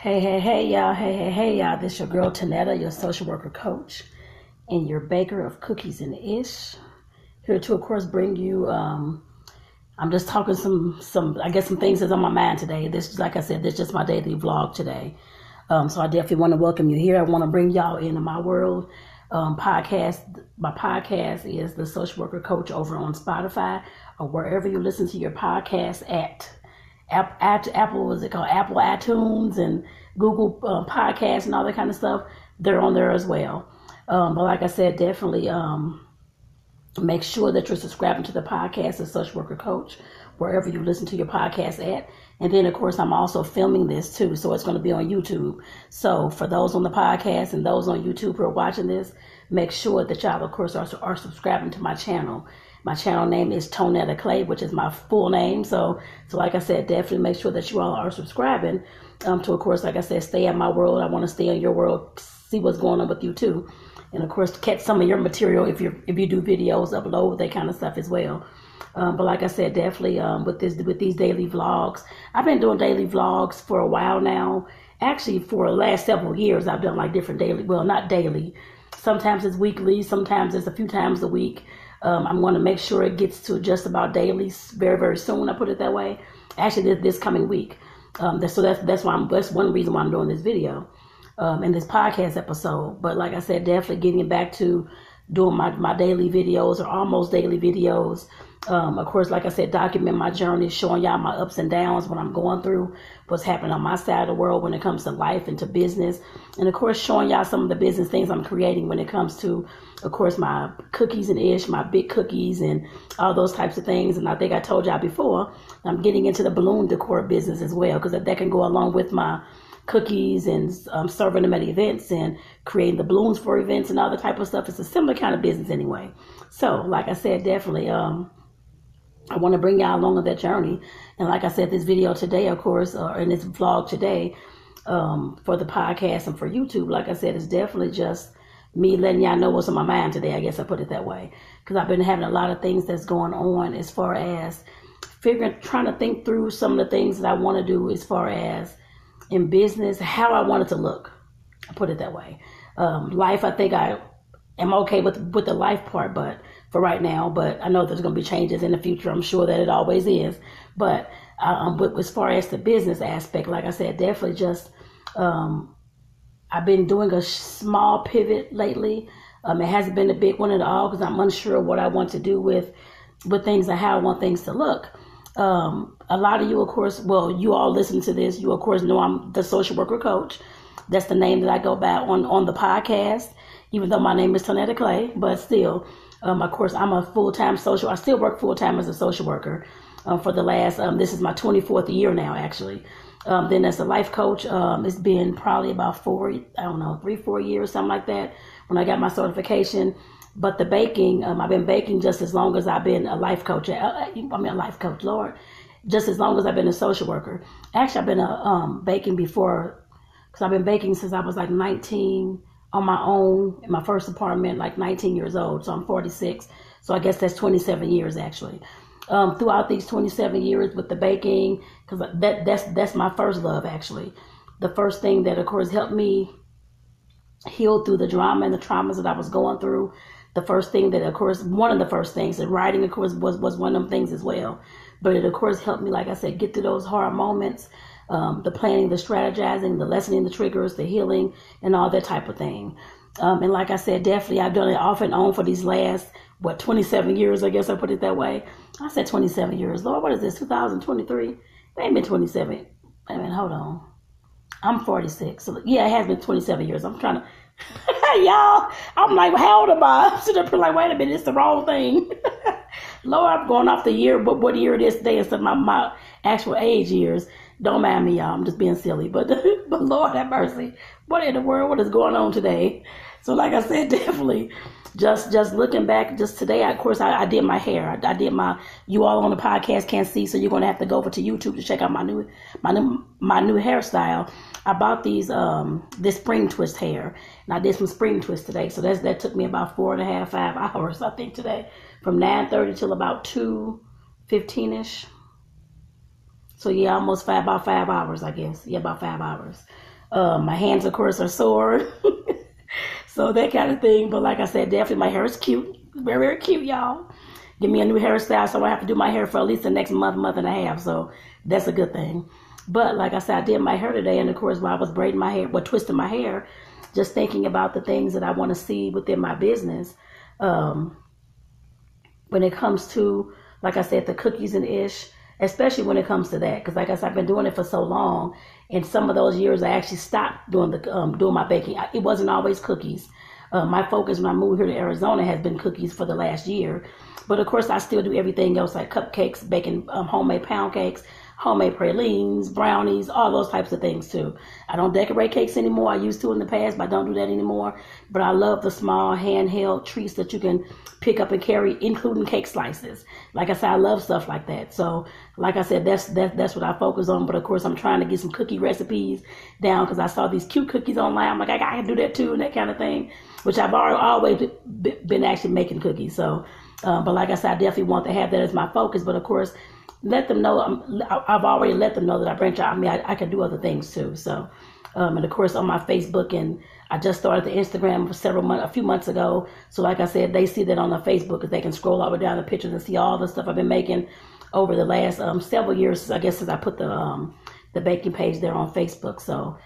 Hey, hey, hey, y'all. Hey, hey, hey, y'all. This your girl Tonetta, your social worker coach, and your baker of cookies and ish. Here to, of course, bring you. Um, I'm just talking some, some. I guess some things that's on my mind today. This, like I said, this is just my daily vlog today. Um, so I definitely want to welcome you here. I want to bring y'all into my world. Um, podcast. My podcast is the social worker coach over on Spotify or wherever you listen to your podcast at. Apple, was it called Apple iTunes and Google uh, Podcasts and all that kind of stuff. They're on there as well. Um, but like I said, definitely um, make sure that you're subscribing to the podcast, of Social Worker Coach, wherever you listen to your podcast at. And then, of course, I'm also filming this too, so it's going to be on YouTube. So for those on the podcast and those on YouTube who are watching this, make sure that y'all, of course, are, are subscribing to my channel. My channel name is Tonetta Clay, which is my full name. So, so like I said, definitely make sure that you all are subscribing um, to, of course, like I said, stay in my world. I want to stay in your world, see what's going on with you too, and of course, catch some of your material if you if you do videos, upload that kind of stuff as well. Um, but like I said, definitely um, with this with these daily vlogs, I've been doing daily vlogs for a while now. Actually, for the last several years, I've done like different daily. Well, not daily. Sometimes it's weekly. Sometimes it's a few times a week. Um, I'm going to make sure it gets to just about daily very, very soon. I put it that way. Actually, this, this coming week. Um, so that's that's why I'm, that's one reason why I'm doing this video um, and this podcast episode. But like I said, definitely getting back to doing my, my daily videos or almost daily videos. Um, of course, like I said, document my journey, showing y'all my ups and downs, what I'm going through, what's happening on my side of the world when it comes to life and to business. And of course, showing y'all some of the business things I'm creating when it comes to, of course, my cookies and ish, my big cookies and all those types of things. And I think I told y'all before, I'm getting into the balloon decor business as well, because that can go along with my cookies and um, serving them at events and creating the balloons for events and all the type of stuff. It's a similar kind of business anyway. So, like I said, definitely, um, I want to bring y'all along on that journey. And like I said, this video today, of course, or in this vlog today, um, for the podcast and for YouTube, like I said, it's definitely just me letting y'all know what's on my mind today. I guess I put it that way because I've been having a lot of things that's going on as far as figuring, trying to think through some of the things that I want to do as far as in business, how I want it to look. I put it that way. Um, life, I think I am okay with with the life part, but for right now. But I know there's going to be changes in the future. I'm sure that it always is. But um, but as far as the business aspect, like I said, definitely just um, I've been doing a small pivot lately. Um, it hasn't been a big one at all because I'm unsure what I want to do with with things and how I want things to look. Um, a lot of you, of course, well, you all listen to this. You, of course, know I'm the social worker coach. That's the name that I go by on, on the podcast, even though my name is Tonetta Clay. But still, um, of course, I'm a full time social. I still work full time as a social worker um, for the last. Um, this is my 24th year now, actually. Um, then as a life coach, um, it's been probably about four. I don't know, three, four years, something like that. When I got my certification, but the baking, um, I've been baking just as long as I've been a life coach. Uh, uh, I mean, a life coach, Lord, just as long as I've been a social worker. Actually, I've been a baking before, because I've been baking since I was like 19 on my own in my first apartment, like 19 years old. So I'm 46. So I guess that's 27 years actually. Um, throughout these 27 years with the baking, because that that's that's my first love actually. The first thing that of course helped me heal through the drama and the traumas that I was going through the first thing that, of course, one of the first things, and writing, of course, was, was one of them things as well. But it, of course, helped me, like I said, get through those hard moments, um, the planning, the strategizing, the lessening the triggers, the healing, and all that type of thing. Um, and like I said, definitely, I've done it off and on for these last, what, 27 years, I guess I put it that way. I said 27 years. Lord, what is this, 2023? It ain't been 27. I mean, hold on. I'm 46. So, yeah, it has been 27 years. I'm trying to Y'all, I'm like, how old am I? I'm sitting up here like, wait a minute, it's the wrong thing. Lord, I'm going off the year, but what year it is today instead of my, my actual age years. Don't mind me, y'all. I'm just being silly. But but Lord have mercy. What in the world? What is going on today? So like I said, definitely just just looking back just today of course I, I did my hair I, I, did my you all on the podcast can't see so you're gonna have to go over to youtube to check out my new my new my new hairstyle i bought these um this spring twist hair and i did some spring twist today so that's that took me about four and a half five hours i think today from 9 30 till about 2 15 ish So yeah, almost five about five hours, I guess. Yeah, about five hours. Um, my hands, of course, are sore. so that kind of thing. But like I said, definitely my hair is cute. Very, very cute, y'all. Give me a new hairstyle, so I have to do my hair for at least the next month, month and a half. So that's a good thing. But like I said, I did my hair today, and of course, while I was braiding my hair, well, twisting my hair, just thinking about the things that I want to see within my business. Um, when it comes to, like I said, the cookies and ish, especially when it comes to that, because like I said, I've been doing it for so long, and some of those years I actually stopped doing the um, doing my baking. It wasn't always cookies. Uh, my focus when I moved here to Arizona has been cookies for the last year, but of course I still do everything else like cupcakes, baking um, homemade pound cakes, homemade pralines, brownies, all those types of things too. I don't decorate cakes anymore. I used to in the past, but I don't do that anymore. But I love the small handheld treats that you can pick up and carry, including cake slices. Like I said, I love stuff like that. So, like I said, that's that's that's what I focus on. But of course, I'm trying to get some cookie recipes down because I saw these cute cookies online. I'm like, I can do that too, and that kind of thing. Which I've already always been actually making cookies. So, uh, but like I said, I definitely want to have that as my focus. But of course let them know. Um, I've already let them know that I branch out. I mean, I, I can do other things too. So, um, and of course on my Facebook and I just started the Instagram several months, a few months ago. So, like I said, they see that on the Facebook they can scroll all the way down the pictures and see all the stuff I've been making over the last um, several years. I guess since I put the um, the baking page there on Facebook. So,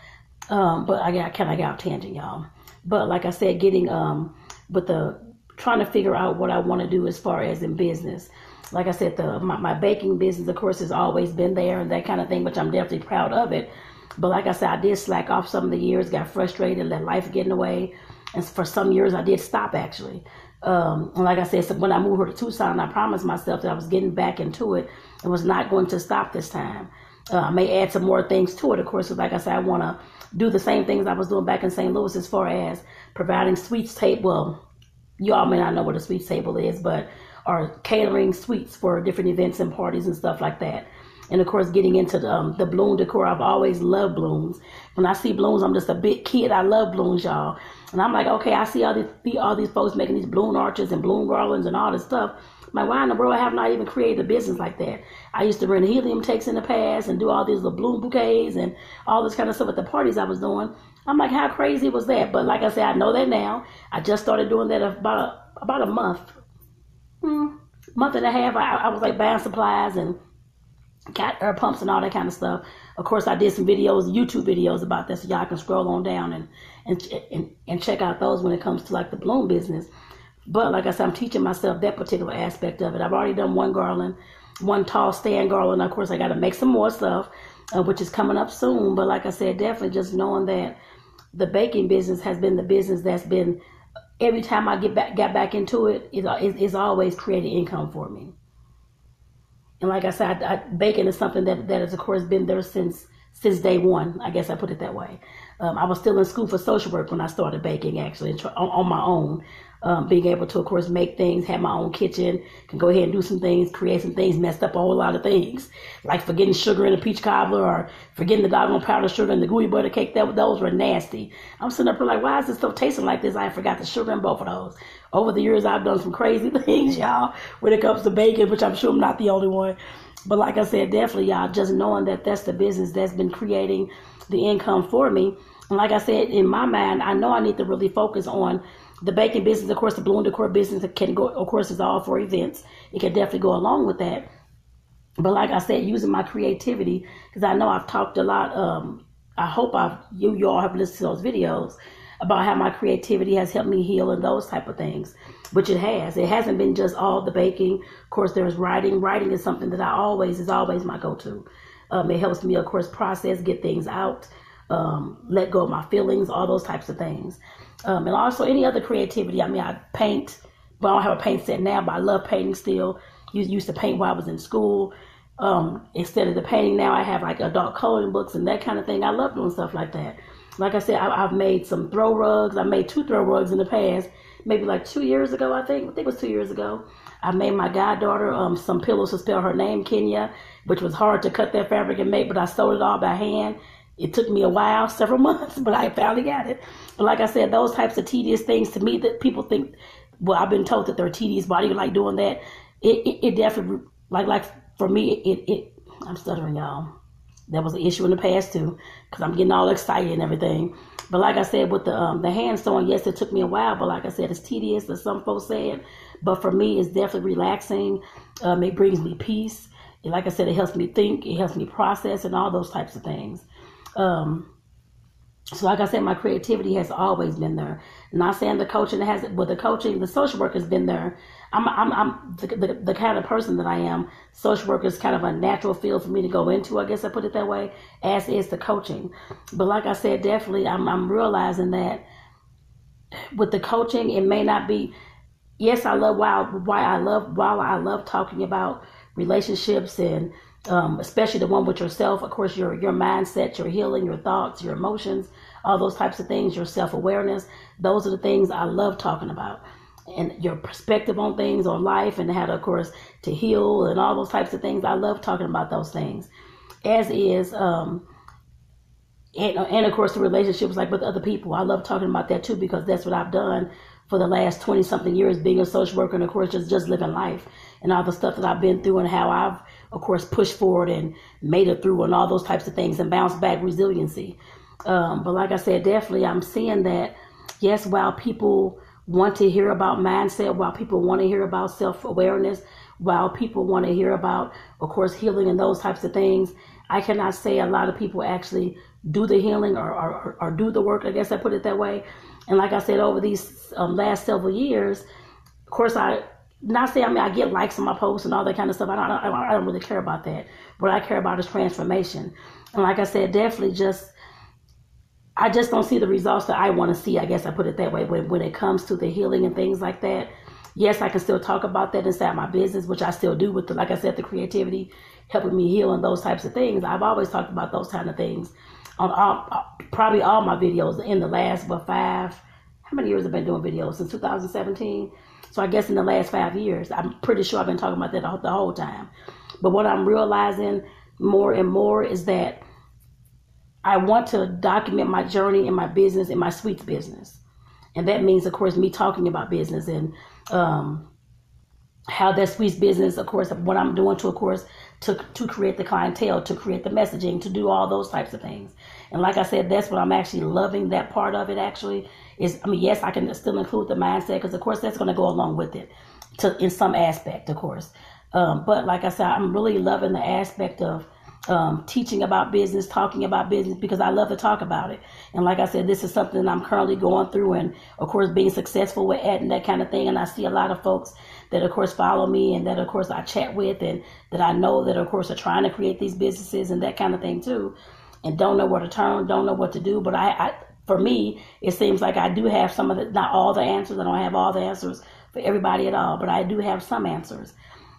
um, but I got kind of got tangent, y'all. But like I said, getting um, with the trying to figure out what I want to do as far as in business like I said, the my, my baking business, of course, has always been there and that kind of thing, which I'm definitely proud of it. But like I said, I did slack off some of the years, got frustrated, let life get in the way, and for some years I did stop actually. Um, and like I said, so when I moved her to Tucson, I promised myself that I was getting back into it and was not going to stop this time. Uh, I may add some more things to it, of course, like I said, I want to do the same things I was doing back in St. Louis as far as providing sweets table. Well, you all may not know what a sweets table is, but or catering suites for different events and parties and stuff like that. And of course, getting into the, um, the balloon decor, I've always loved blooms. When I see blooms, I'm just a big kid. I love blooms, y'all. And I'm like, okay, I see all these all these folks making these bloom arches and bloom garlands and all this stuff. I'm like, why in the world I have not even created a business like that? I used to rent helium takes in the past and do all these little bloom bouquets and all this kind of stuff at the parties I was doing. I'm like, how crazy was that? But like I said, I know that now. I just started doing that about a, about a month, hmm, month and a half, I, I was like buying supplies and got air pumps and all that kind of stuff. Of course, I did some videos, YouTube videos about this, so y'all can scroll on down and and and, and check out those when it comes to like the bloom business. But like I said, I'm teaching myself that particular aspect of it. I've already done one garland, one tall stand garland. Of course, I got to make some more stuff, uh, which is coming up soon. But like I said, definitely just knowing that the baking business has been the business that's been every time I get back got back into it, it's, it's always creating income for me. And like I said, I, I, baking is something that that has of course been there since since day one. I guess I put it that way. Um, I was still in school for social work when I started baking, actually, on, on my own um, being able to, of course, make things, have my own kitchen, can go ahead and do some things, create some things, messed up a whole lot of things, like forgetting sugar in a peach cobbler or forgetting the doggone powdered sugar in the gooey butter cake. That those were nasty. I'm sitting up here like, why is this still tasting like this? I forgot the sugar in both of those. Over the years, I've done some crazy things, y'all, when it comes to baking, which I'm sure I'm not the only one. But like I said, definitely, y'all, just knowing that that's the business that's been creating the income for me. And like I said, in my mind, I know I need to really focus on the baking business, of course, the balloon decor business can go, of course, is all for events. It can definitely go along with that. But like I said, using my creativity, because I know I've talked a lot. Um, I hope I've you you all have listened to those videos about how my creativity has helped me heal and those type of things, which it has. It hasn't been just all the baking. Of course, there's writing. Writing is something that I always is always my go-to. Um, it helps me, of course, process, get things out, um, let go of my feelings, all those types of things. Um, and also any other creativity. I mean, I paint, but I don't have a paint set now, but I love painting still. Used, used to paint while I was in school. Um, instead of the painting now, I have like adult coloring books and that kind of thing. I love doing stuff like that. Like I said, I, have made some throw rugs. I made two throw rugs in the past, maybe like two years ago, I think. I think it was two years ago. I made my goddaughter um, some pillows to spell her name, Kenya, which was hard to cut that fabric and make, but I sewed it all by hand. It took me a while, several months, but I finally got it. But like I said, those types of tedious things to me that people think, well, I've been told that they're tedious. Why do you like doing that? It, it, it definitely, like, like for me, it, it, I'm stuttering, y'all. That was an issue in the past too, because I'm getting all excited and everything. But like I said, with the um, the hand sewing, yes, it took me a while. But like I said, it's tedious, as some folks said. But for me, it's definitely relaxing. Um, it brings me peace. And like I said, it helps me think. It helps me process and all those types of things. Um, so like I said, my creativity has always been there. Not saying the coaching has, but the coaching, the social work has been there. I'm, I'm, I'm the, the, the, kind of person that I am. Social work is kind of a natural field for me to go into. I guess I put it that way, as is the coaching. But like I said, definitely, I'm, I'm realizing that with the coaching, it may not be. Yes, I love why why I love while I love talking about relationships and um, especially the one with yourself. Of course, your your mindset, your healing, your thoughts, your emotions, all those types of things, your self awareness. Those are the things I love talking about, and your perspective on things, on life, and how to, of course, to heal and all those types of things. I love talking about those things, as is. Um, and, and of course the relationships like with other people i love talking about that too because that's what i've done for the last 20 something years being a social worker and of course just just living life and all the stuff that i've been through and how i've of course, pushed forward and made it through and all those types of things and bounce back resiliency. Um, but like I said, definitely I'm seeing that, yes, while people want to hear about mindset, while people want to hear about self awareness, while people want to hear about, of course, healing and those types of things, I cannot say a lot of people actually do the healing or, or, or do the work. I guess I put it that way. And like I said, over these um, last several years, of course, I not saying I mean I get likes on my posts and all that kind of stuff. I don't, I don't really care about that. What I care about is transformation. And like I said, definitely just I just don't see the results that I want to see. I guess I put it that way. When when it comes to the healing and things like that, yes, I can still talk about that inside my business, which I still do with the like I said, the creativity helping me heal and those types of things. I've always talked about those kind of things on all, probably all my videos in the last what five. How many years I've been doing videos since 2017? So I guess in the last five years, I'm pretty sure I've been talking about that the whole time. But what I'm realizing more and more is that I want to document my journey in my business, in my sweets business. And that means, of course, me talking about business and um, how that sweets business, of course, what I'm doing to, of course, to, to create the clientele, to create the messaging, to do all those types of things. And like I said, that's what I'm actually loving that part of it actually is, I mean, yes, I can still include the mindset because, of course, that's going to go along with it to in some aspect, of course. Um, but like I said, I'm really loving the aspect of um, teaching about business, talking about business because I love to talk about it. And like I said, this is something I'm currently going through, and of course, being successful with adding that kind of thing. And I see a lot of folks that, of course, follow me and that, of course, I chat with, and that I know that, of course, are trying to create these businesses and that kind of thing too, and don't know where to turn, don't know what to do. But I, I for me, it seems like I do have some of the, not all the answers. I don't have all the answers for everybody at all, but I do have some answers.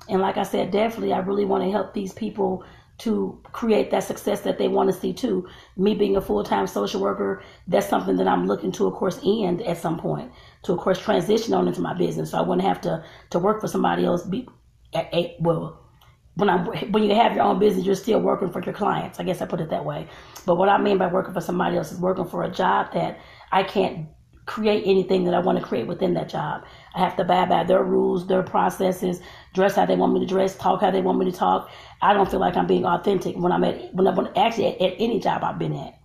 And like I said, definitely, I really want to help these people to create that success that they want to see too. Me being a full time social worker, that's something that I'm looking to, of course, end at some point to, of course, transition on into my business. So I wouldn't have to to work for somebody else. Be, well, when I when you have your own business, you're still working for your clients. I guess I put it that way. But what I mean by working for somebody else is working for a job that I can't create anything that I want to create within that job. I have to abide by their rules, their processes, dress how they want me to dress, talk how they want me to talk. I don't feel like I'm being authentic when I'm at when I'm actually at, at any job I've been at.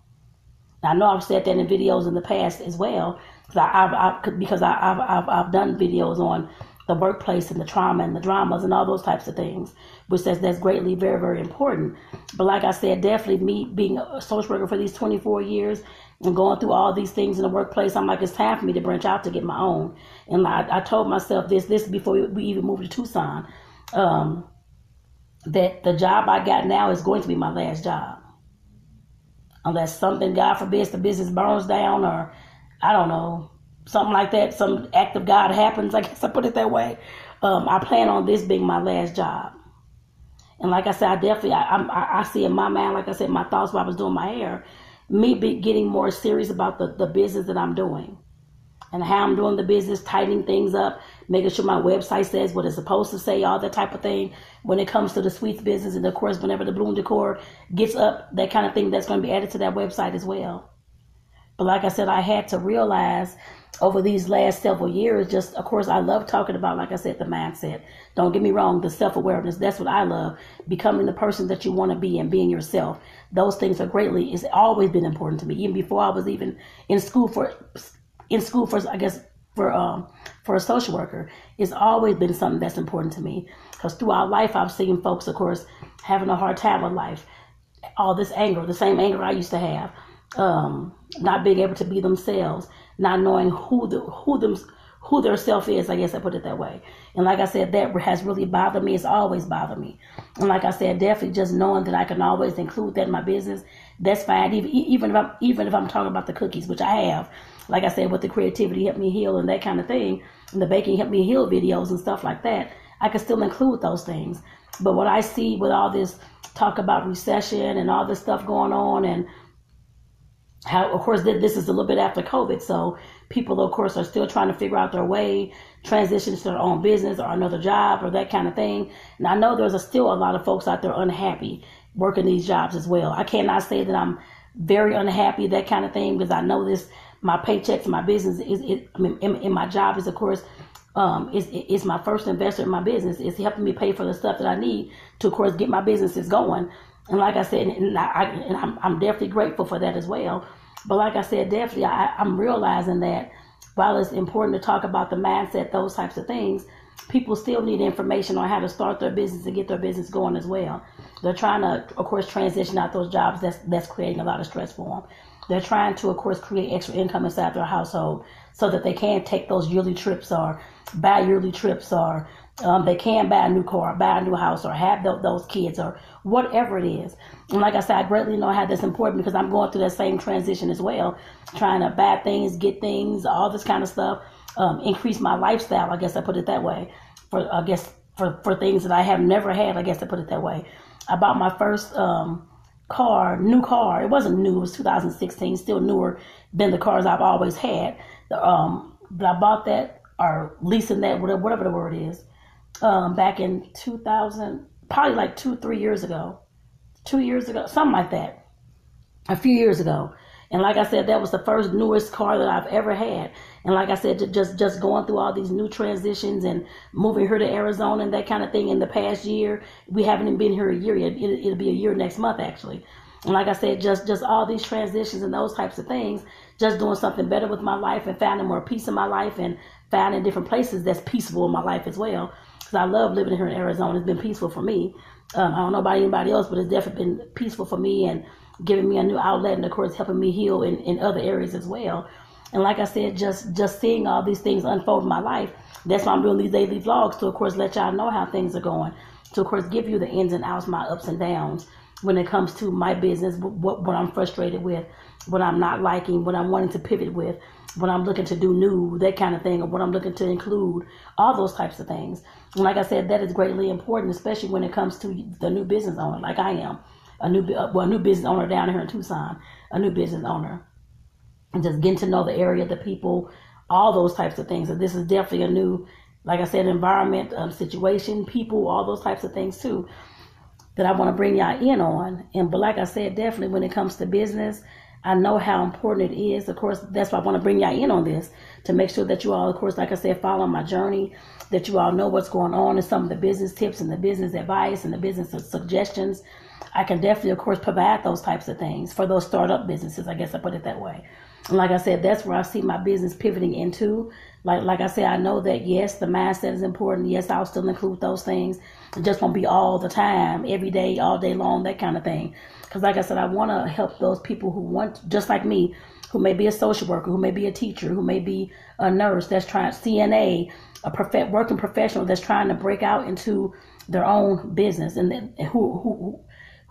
Now, I know I've said that in videos in the past as well, because I've, I've because I've, I've I've done videos on the workplace and the trauma and the dramas and all those types of things, which says that's greatly very, very important. But like I said, definitely me being a social worker for these 24 years and going through all these things in the workplace, I'm like, it's time for me to branch out to get my own. And I, I told myself this, this before we even moved to Tucson, um, that the job I got now is going to be my last job. Unless something, God forbid, the business burns down or I don't know, something like that, some act of God happens, I guess I put it that way. Um, I plan on this being my last job. And like I said, I definitely, I, I, I see in my mind, like I said, my thoughts while I was doing my hair, me be getting more serious about the, the business that I'm doing and how I'm doing the business, tightening things up, making sure my website says what it's supposed to say, all that type of thing. When it comes to the sweets business, and of course, whenever the Bloom Decor gets up, that kind of thing that's going to be added to that website as well But like I said, I had to realize over these last several years, just of course, I love talking about, like I said, the mindset. Don't get me wrong, the self awareness. That's what I love. Becoming the person that you want to be and being yourself. Those things are greatly, it's always been important to me. Even before I was even in school for, in school for, I guess, for, um, for a social worker, it's always been something that's important to me. Because throughout life, I've seen folks, of course, having a hard time with life. All this anger, the same anger I used to have. Um, not being able to be themselves not knowing who the who them who their self is. I guess I put it that way. And like I said, that has really bothered me. It's always bothered me. And like I said, definitely just knowing that I can always include that in my business. That's fine. Even even if I'm even if I'm talking about the cookies, which I have. Like I said, with the creativity help me heal and that kind of thing, and the baking help me heal videos and stuff like that. I can still include those things. But what I see with all this talk about recession and all this stuff going on and how of course this is a little bit after covid so people of course are still trying to figure out their way transition to their own business or another job or that kind of thing and i know there's a, still a lot of folks out there unhappy working these jobs as well i cannot say that i'm very unhappy that kind of thing because i know this my paychecks my business is it, i mean in, in my job is of course um, is is my first investor in my business. It's helping me pay for the stuff that I need to, of course, get my businesses going. And like I said, and, I, and I'm, I'm definitely grateful for that as well. But like I said, definitely, I, I'm realizing that while it's important to talk about the mindset, those types of things, people still need information on how to start their business and get their business going as well. They're trying to, of course, transition out those jobs that's that's creating a lot of stress for them. They're trying to, of course, create extra income inside their household so that they can take those yearly trips or buy yearly trips or um, they can buy a new car, buy a new house, or have th- those kids, or whatever it is. And like I said, I greatly know how that's important because I'm going through that same transition as well, trying to buy things, get things, all this kind of stuff, um, increase my lifestyle. I guess I put it that way. For I guess for for things that I have never had. I guess I put it that way. I bought my first um, car, new car. It wasn't new. It was 2016, still newer than the cars I've always had. The, um, but I bought that or leasing that, whatever, whatever the word is um, back in 2000, probably like two, three years ago, two years ago, something like that, a few years ago. And like I said, that was the first newest car that I've ever had. And like I said, just just going through all these new transitions and moving here to Arizona and that kind of thing in the past year, we haven't even been here a year yet. It, it'll be a year next month actually. And like I said, just just all these transitions and those types of things, just doing something better with my life and finding more peace in my life and finding different places that's peaceful in my life as well because I love living here in Arizona. It's been peaceful for me. Um, I don't know about anybody else, but it's definitely been peaceful for me and giving me a new outlet, and of course helping me heal in, in other areas as well. And like I said, just just seeing all these things unfold in my life, that's why I'm doing these daily vlogs to, of course, let y'all know how things are going. To, of course, give you the ins and outs, my ups and downs when it comes to my business, what, what I'm frustrated with, what I'm not liking, what I'm wanting to pivot with, what I'm looking to do new, that kind of thing, or what I'm looking to include, all those types of things. And like I said, that is greatly important, especially when it comes to the new business owner, like I am, a new uh, well, a new business owner down here in Tucson, a new business owner, and just getting to know the area, the people, all those types of things. And this is definitely a new, like I said, environment, um, situation, people, all those types of things too, that I want to bring y'all in on. And but like I said, definitely when it comes to business I know how important it is. Of course, that's why I want to bring y'all in on this to make sure that you all, of course, like I said, follow my journey, that you all know what's going on and some of the business tips and the business advice and the business suggestions. I can definitely, of course, provide those types of things for those startup businesses. I guess I put it that way. And like I said, that's where I see my business pivoting into. Like like I said, I know that yes, the mindset is important. Yes, I'll still include those things. It just won't be all the time, every day, all day long, that kind of thing. Because, like I said, I want to help those people who want, just like me, who may be a social worker, who may be a teacher, who may be a nurse that's trying, CNA, a prof- working professional that's trying to break out into their own business and who, who,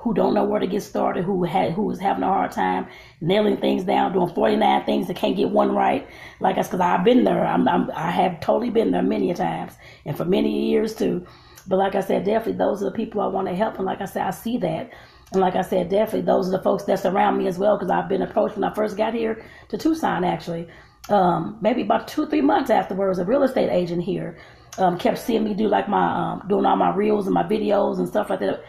who don't know where to get started, who had who is having a hard time nailing things down, doing 49 things that can't get one right. Like I said, because I've been there. I'm, I'm, I have totally been there many times and for many years too. But like I said, definitely those are the people I want to help. And like I said, I see that. And like I said, definitely those are the folks that's around me as well because I've been approached when I first got here to Tucson actually. Um, maybe about two, three months afterwards, a real estate agent here um, kept seeing me do like my um, doing all my reels and my videos and stuff like that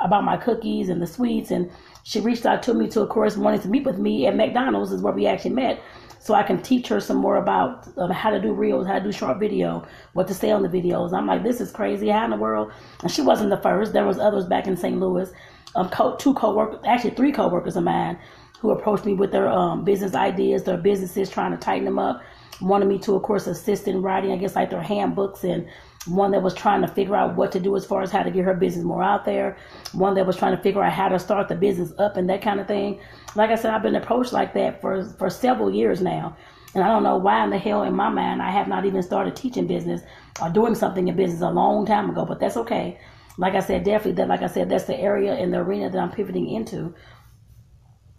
about my cookies and the sweets and she reached out to me to, of course, wanting to meet with me at McDonald's is where we actually met. So I can teach her some more about um, how to do reels, how to do short video, what to say on the videos. I'm like, this is crazy. How in the world? And she wasn't the first. There was others back in St. Louis. Um, co- two co-workers, actually three co-workers of mine who approached me with their um, business ideas, their businesses, trying to tighten them up. Wanted me to, of course, assist in writing, I guess, like their handbooks and one that was trying to figure out what to do as far as how to get her business more out there, one that was trying to figure out how to start the business up and that kind of thing. Like I said, I've been approached like that for for several years now. And I don't know why in the hell in my mind I have not even started teaching business or doing something in business a long time ago, but that's okay. Like I said, definitely that like I said, that's the area and the arena that I'm pivoting into.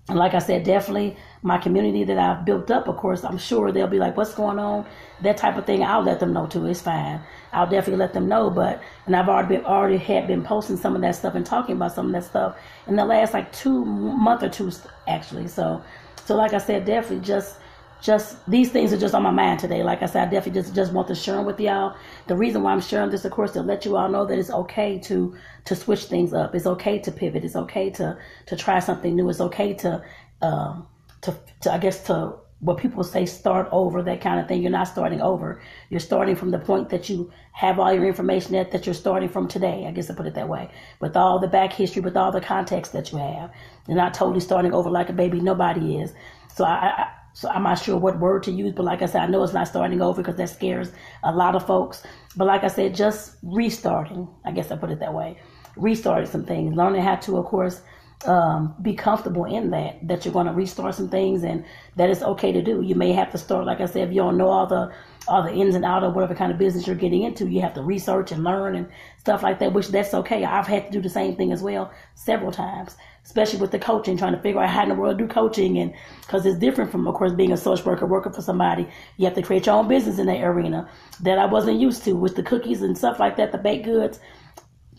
And like I said, definitely my community that I've built up, of course, I'm sure they'll be like, what's going on? That type of thing. I'll let them know too. It's fine. I'll definitely let them know. But, and I've already been, already had been posting some of that stuff and talking about some of that stuff in the last like two month or two actually. So, so like I said, definitely just just these things are just on my mind today. Like I said, I definitely just just want to share them with y'all. The reason why I'm sharing this, of course, to let you all know that it's okay to to switch things up. It's okay to pivot. It's okay to to try something new. It's okay to um to, to I guess to what people say start over that kind of thing. You're not starting over. You're starting from the point that you have all your information at that you're starting from today. I guess I put it that way. With all the back history, with all the context that you have. You're not totally starting over like a baby. Nobody is. So I, I so I'm not sure what word to use, but like I said, I know it's not starting over because that scares a lot of folks. But like I said, just restarting. I guess I put it that way. Restarting some things, learning how to, of course, um, be comfortable in that. That you're going to restart some things, and that it's okay to do. You may have to start, like I said, if you don't know all the all the ins and outs of whatever kind of business you're getting into, you have to research and learn and stuff like that. Which that's okay. I've had to do the same thing as well several times especially with the coaching, trying to figure out how in the world to do coaching. And because it's different from, of course, being a social worker, working for somebody. You have to create your own business in that arena that I wasn't used to with the cookies and stuff like that, the baked goods.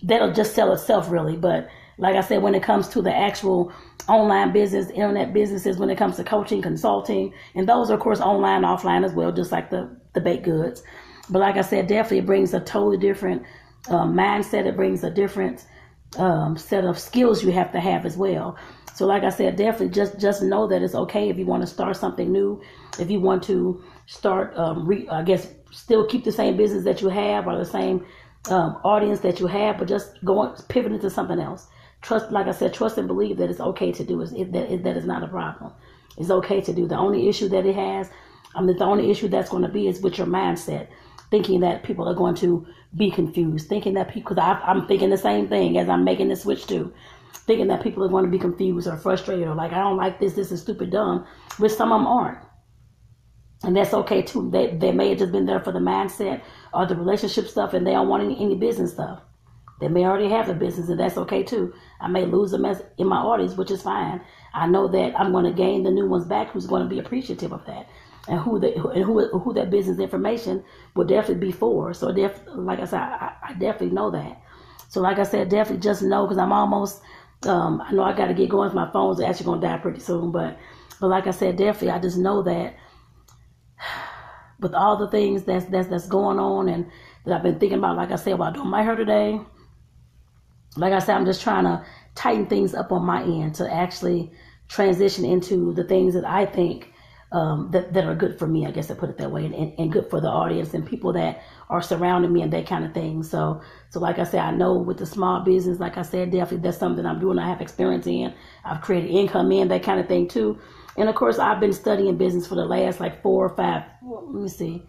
That'll just sell itself, really. But like I said, when it comes to the actual online business, internet businesses, when it comes to coaching, consulting, and those are, of course, online, offline as well, just like the, the baked goods. But like I said, definitely it brings a totally different uh, mindset. It brings a different um, set of skills you have to have as well. So, like I said, definitely just just know that it's okay if you want to start something new, if you want to start, um, re, I guess, still keep the same business that you have or the same um, audience that you have, but just go on, pivot into something else. Trust, like I said, trust and believe that it's okay to do. It, that, it, that is not a problem. It's okay to do. The only issue that it has, I mean, the only issue that's going to be is with your mindset thinking that people are going to be confused, thinking that people, because I'm thinking the same thing as I'm making the switch to, thinking that people are going to be confused or frustrated or like, I don't like this, this is stupid, dumb, which some of them aren't. And that's okay too. They, they may have just been there for the mindset or the relationship stuff and they don't want any, any business stuff. They may already have a business and that's okay too. I may lose them as in my audience, which is fine. I know that I'm going to gain the new ones back who's going to be appreciative of that and who and who who that business information will definitely be for. So def, like I said, I, I definitely know that. So like I said, definitely just know because I'm almost. Um, I know I got to get going. My phone's actually gonna die pretty soon, but but like I said, definitely I just know that with all the things that's that's that's going on and that I've been thinking about, like I said, about doing my hair today. Like I said, I'm just trying to tighten things up on my end to actually transition into the things that I think um, that, that are good for me, I guess I put it that way, and, and, and, good for the audience and people that are surrounding me and that kind of thing. So, so like I said, I know with the small business, like I said, definitely that's something I'm doing. I have experience in. I've created income in that kind of thing too. And of course, I've been studying business for the last like four or five, let me see,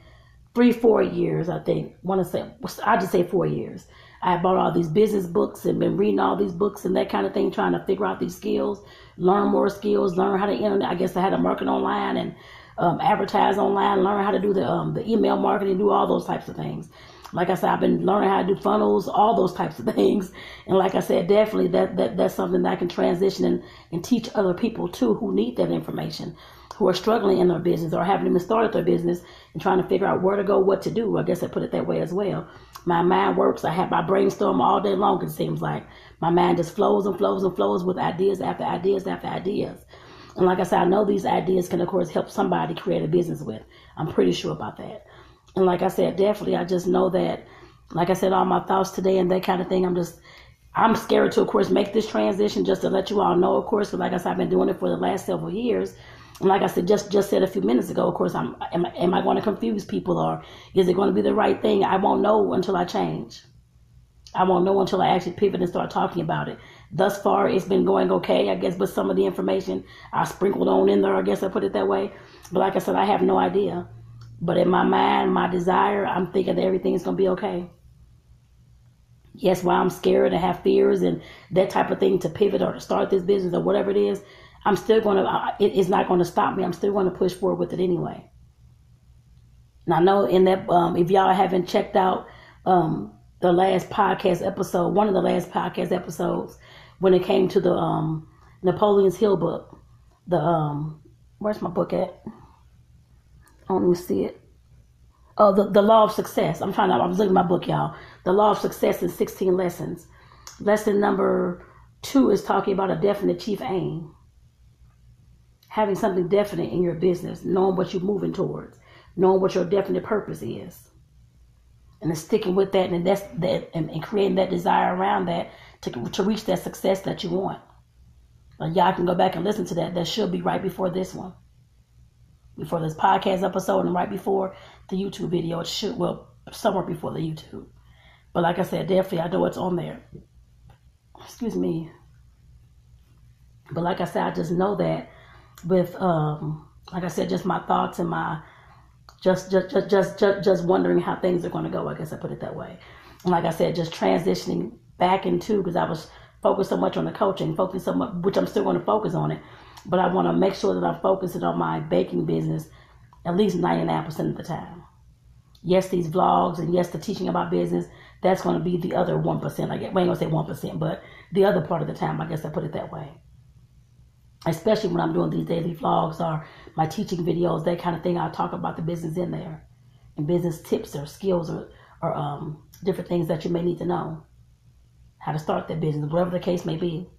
three, four years, I think. Want to say, I just say four years. I bought all these business books and been reading all these books and that kind of thing, trying to figure out these skills, learn more skills, learn how to internet. I guess I had to market online and um, advertise online, learn how to do the um, the email marketing, do all those types of things. Like I said, I've been learning how to do funnels, all those types of things. And like I said, definitely that, that that's something that I can transition and, and teach other people too who need that information, who are struggling in their business or haven't even started their business and trying to figure out where to go, what to do. I guess I put it that way as well my mind works. I have my brainstorm all day long. It seems like my mind just flows and flows and flows with ideas after ideas after ideas. And like I said, I know these ideas can, of course, help somebody create a business with. I'm pretty sure about that. And like I said, definitely, I just know that, like I said, all my thoughts today and that kind of thing. I'm just, I'm scared to, of course, make this transition just to let you all know, of course, but like I said, I've been doing it for the last several years. Like I said, just just said a few minutes ago, of course, I'm am, am I going to confuse people or is it going to be the right thing? I won't know until I change. I won't know until I actually pivot and start talking about it. Thus far, it's been going okay, I guess, but some of the information I sprinkled on in there, I guess I put it that way. But like I said, I have no idea. But in my mind, my desire, I'm thinking that everything's going to be okay. Yes, while I'm scared and have fears and that type of thing to pivot or to start this business or whatever it is, I'm still going to, it, it's not going to stop me. I'm still going to push forward with it anyway. And I know in that, um, if y'all haven't checked out um, the last podcast episode, one of the last podcast episodes, when it came to the um, Napoleon's Hill book, the, um, where's my book at? I don't even see it. Oh, the, the law of success. I'm trying to, I was looking at my book, y'all. The law of success in 16 lessons. Lesson number two is talking about a definite chief aim. Having something definite in your business, knowing what you're moving towards, knowing what your definite purpose is. And then sticking with that and that's that and, and creating that desire around that to, to reach that success that you want. But y'all can go back and listen to that. That should be right before this one before this podcast episode and right before the YouTube video. It should, well, somewhere before the YouTube. But like I said, definitely I know it's on there. Excuse me. But like I said, I just know that with, um, like I said, just my thoughts and my, just, just, just, just, just, just wondering how things are going to go. I guess I put it that way. And like I said, just transitioning back into, because I was focused so much on the coaching, focused so much, which I'm still going to focus on it but I want to make sure that I'm focusing on my baking business at least 99% of the time. Yes, these vlogs and yes, the teaching about business, that's going to be the other 1%. I I ain't going to say 1%, but the other part of the time, I guess I put it that way. Especially when I'm doing these daily vlogs or my teaching videos, that kind of thing, I'll talk about the business in there and business tips or skills or, or um, different things that you may need to know. How to start that business, whatever the case may be.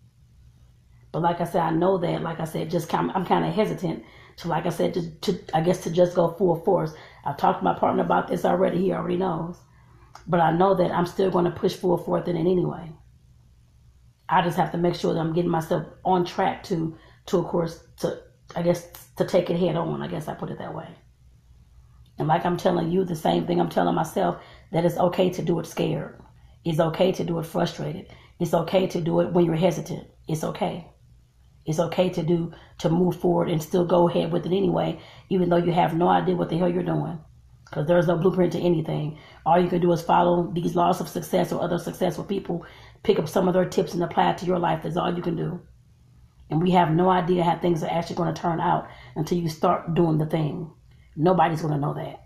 But like I said, I know that, like I said, just kind of, I'm kind of hesitant to, like I said, to, to, I guess to just go full force. I've talked to my partner about this already. He already knows. But I know that I'm still going to push full forth in it anyway. I just have to make sure that I'm getting myself on track to, to of course, to, I guess, to take it head on. I guess I put it that way. And like I'm telling you, the same thing I'm telling myself that it's okay to do it scared. It's okay to do it frustrated. It's okay to do it when you're hesitant. It's okay. It's okay to do to move forward and still go ahead with it anyway, even though you have no idea what the hell you're doing. Because there's no blueprint to anything. All you can do is follow these laws of success or other successful people, pick up some of their tips and apply it to your life. That's all you can do. And we have no idea how things are actually going to turn out until you start doing the thing. Nobody's going to know that.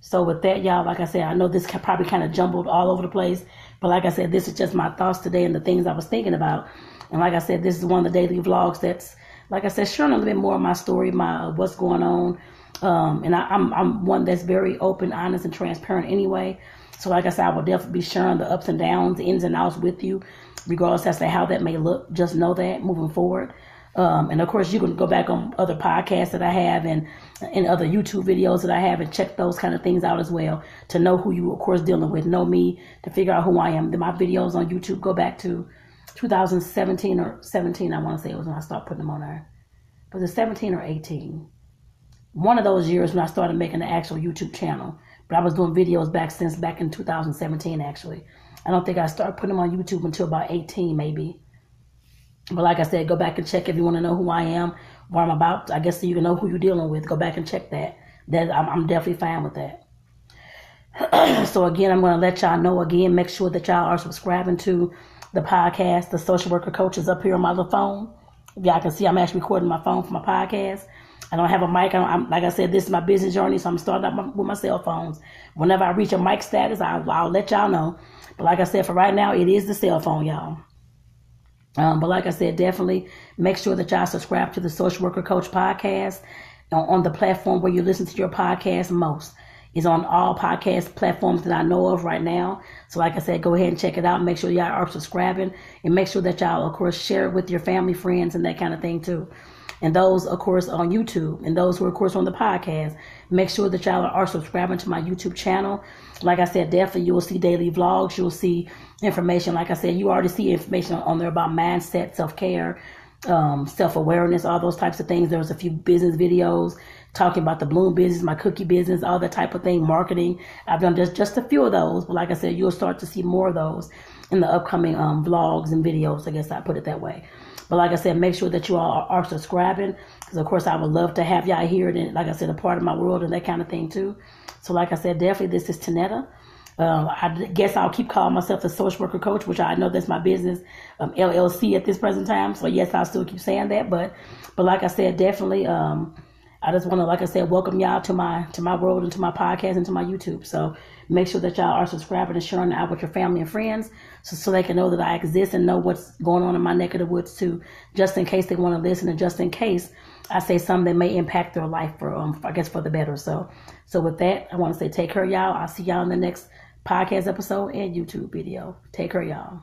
So with that, y'all, like I said, I know this probably kind of jumbled all over the place, but like I said, this is just my thoughts today and the things I was thinking about. And like I said, this is one of the daily vlogs that's, like I said, sharing a little bit more of my story, my uh, what's going on. Um, and I, I'm I'm one that's very open, honest, and transparent anyway. So like I said, I will definitely be sharing the ups and downs, the ins and outs with you, regardless as to how that may look. Just know that moving forward. Um, and of course, you can go back on other podcasts that I have and and other YouTube videos that I have and check those kind of things out as well to know who you, of course, dealing with. Know me to figure out who I am. Then my videos on YouTube go back to 2017 or 17, I want to say it was when I started putting them on there. Was it 17 or 18? One of those years when I started making the actual YouTube channel. But I was doing videos back since back in 2017, actually. I don't think I started putting them on YouTube until about 18, maybe. But like I said, go back and check if you want to know who I am, what I'm about. I guess so you can know who you're dealing with. Go back and check that. That I'm, I'm definitely fine with that. so again, I'm going to let y'all know again. Make sure that y'all are subscribing to the podcast, the social worker coach is up here on my phone. If y'all can see I'm actually recording my phone for my podcast. I don't have a mic. I am like I said, this is my business journey, so I'm starting up my, with my cell phones. Whenever I reach a mic status, I'll, I'll let y'all know. But like I said, for right now, it is the cell phone, y'all. Um, but like I said, definitely make sure that y'all subscribe to the Social Worker Coach podcast on, on the platform where you listen to your podcast most. is on all podcast platforms that I know of right now. So, like I said, go ahead and check it out. Make sure y'all are subscribing and make sure that y'all, of course, share it with your family, friends, and that kind of thing too. And those, of course, on YouTube, and those who are, of course, on the podcast, make sure that y'all are subscribing to my YouTube channel. Like I said, definitely you will see daily vlogs. You'll see information. Like I said, you already see information on there about mindset, self care, um, self awareness, all those types of things. There was a few business videos talking about the bloom business, my cookie business, all that type of thing, marketing. I've done just just a few of those, but like I said, you'll start to see more of those in the upcoming um, vlogs and videos. I guess I put it that way. But like I said, make sure that you all are subscribing because of course I would love to have y'all here and like I said, a part of my world and that kind of thing too. So like I said, definitely this is Tonetta. Um, I guess I'll keep calling myself a social worker coach, which I know that's my business, um, LLC at this present time. So yes, I'll still keep saying that. But, but like I said, definitely, um, I just want to, like I said, welcome y'all to my to my world and to my podcast and to my YouTube. So make sure that y'all are subscribing and sharing out with your family and friends, so so they can know that I exist and know what's going on in my neck of the woods too, just in case they want to listen and just in case I say something that may impact their life for um I guess for the better. So so with that, I want to say take care, y'all. I'll see y'all in the next podcast episode and YouTube video. Take care, y'all.